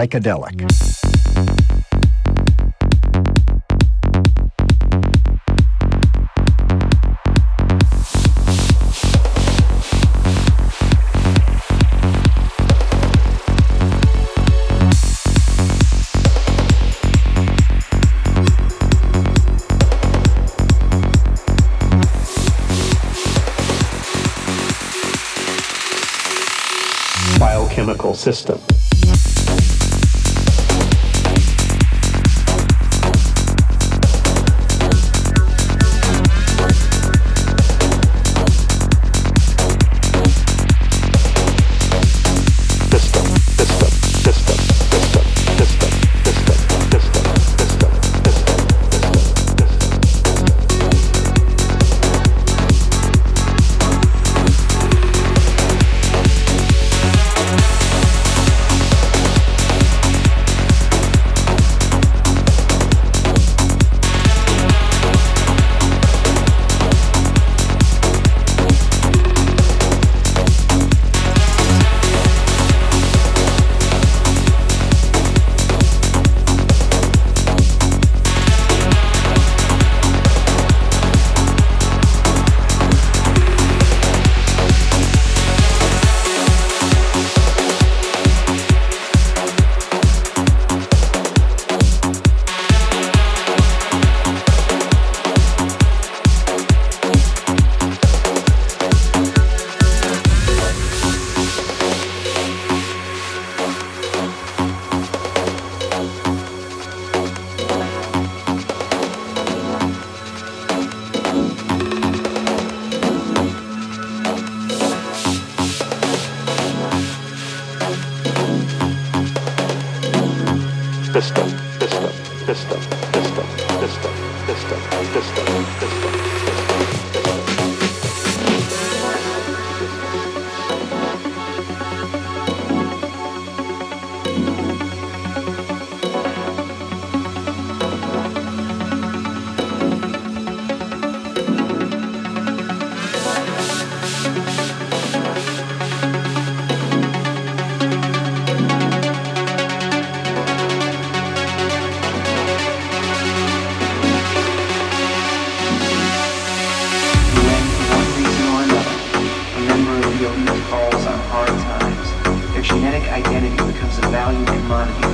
psychedelic. system, identity becomes a valued commodity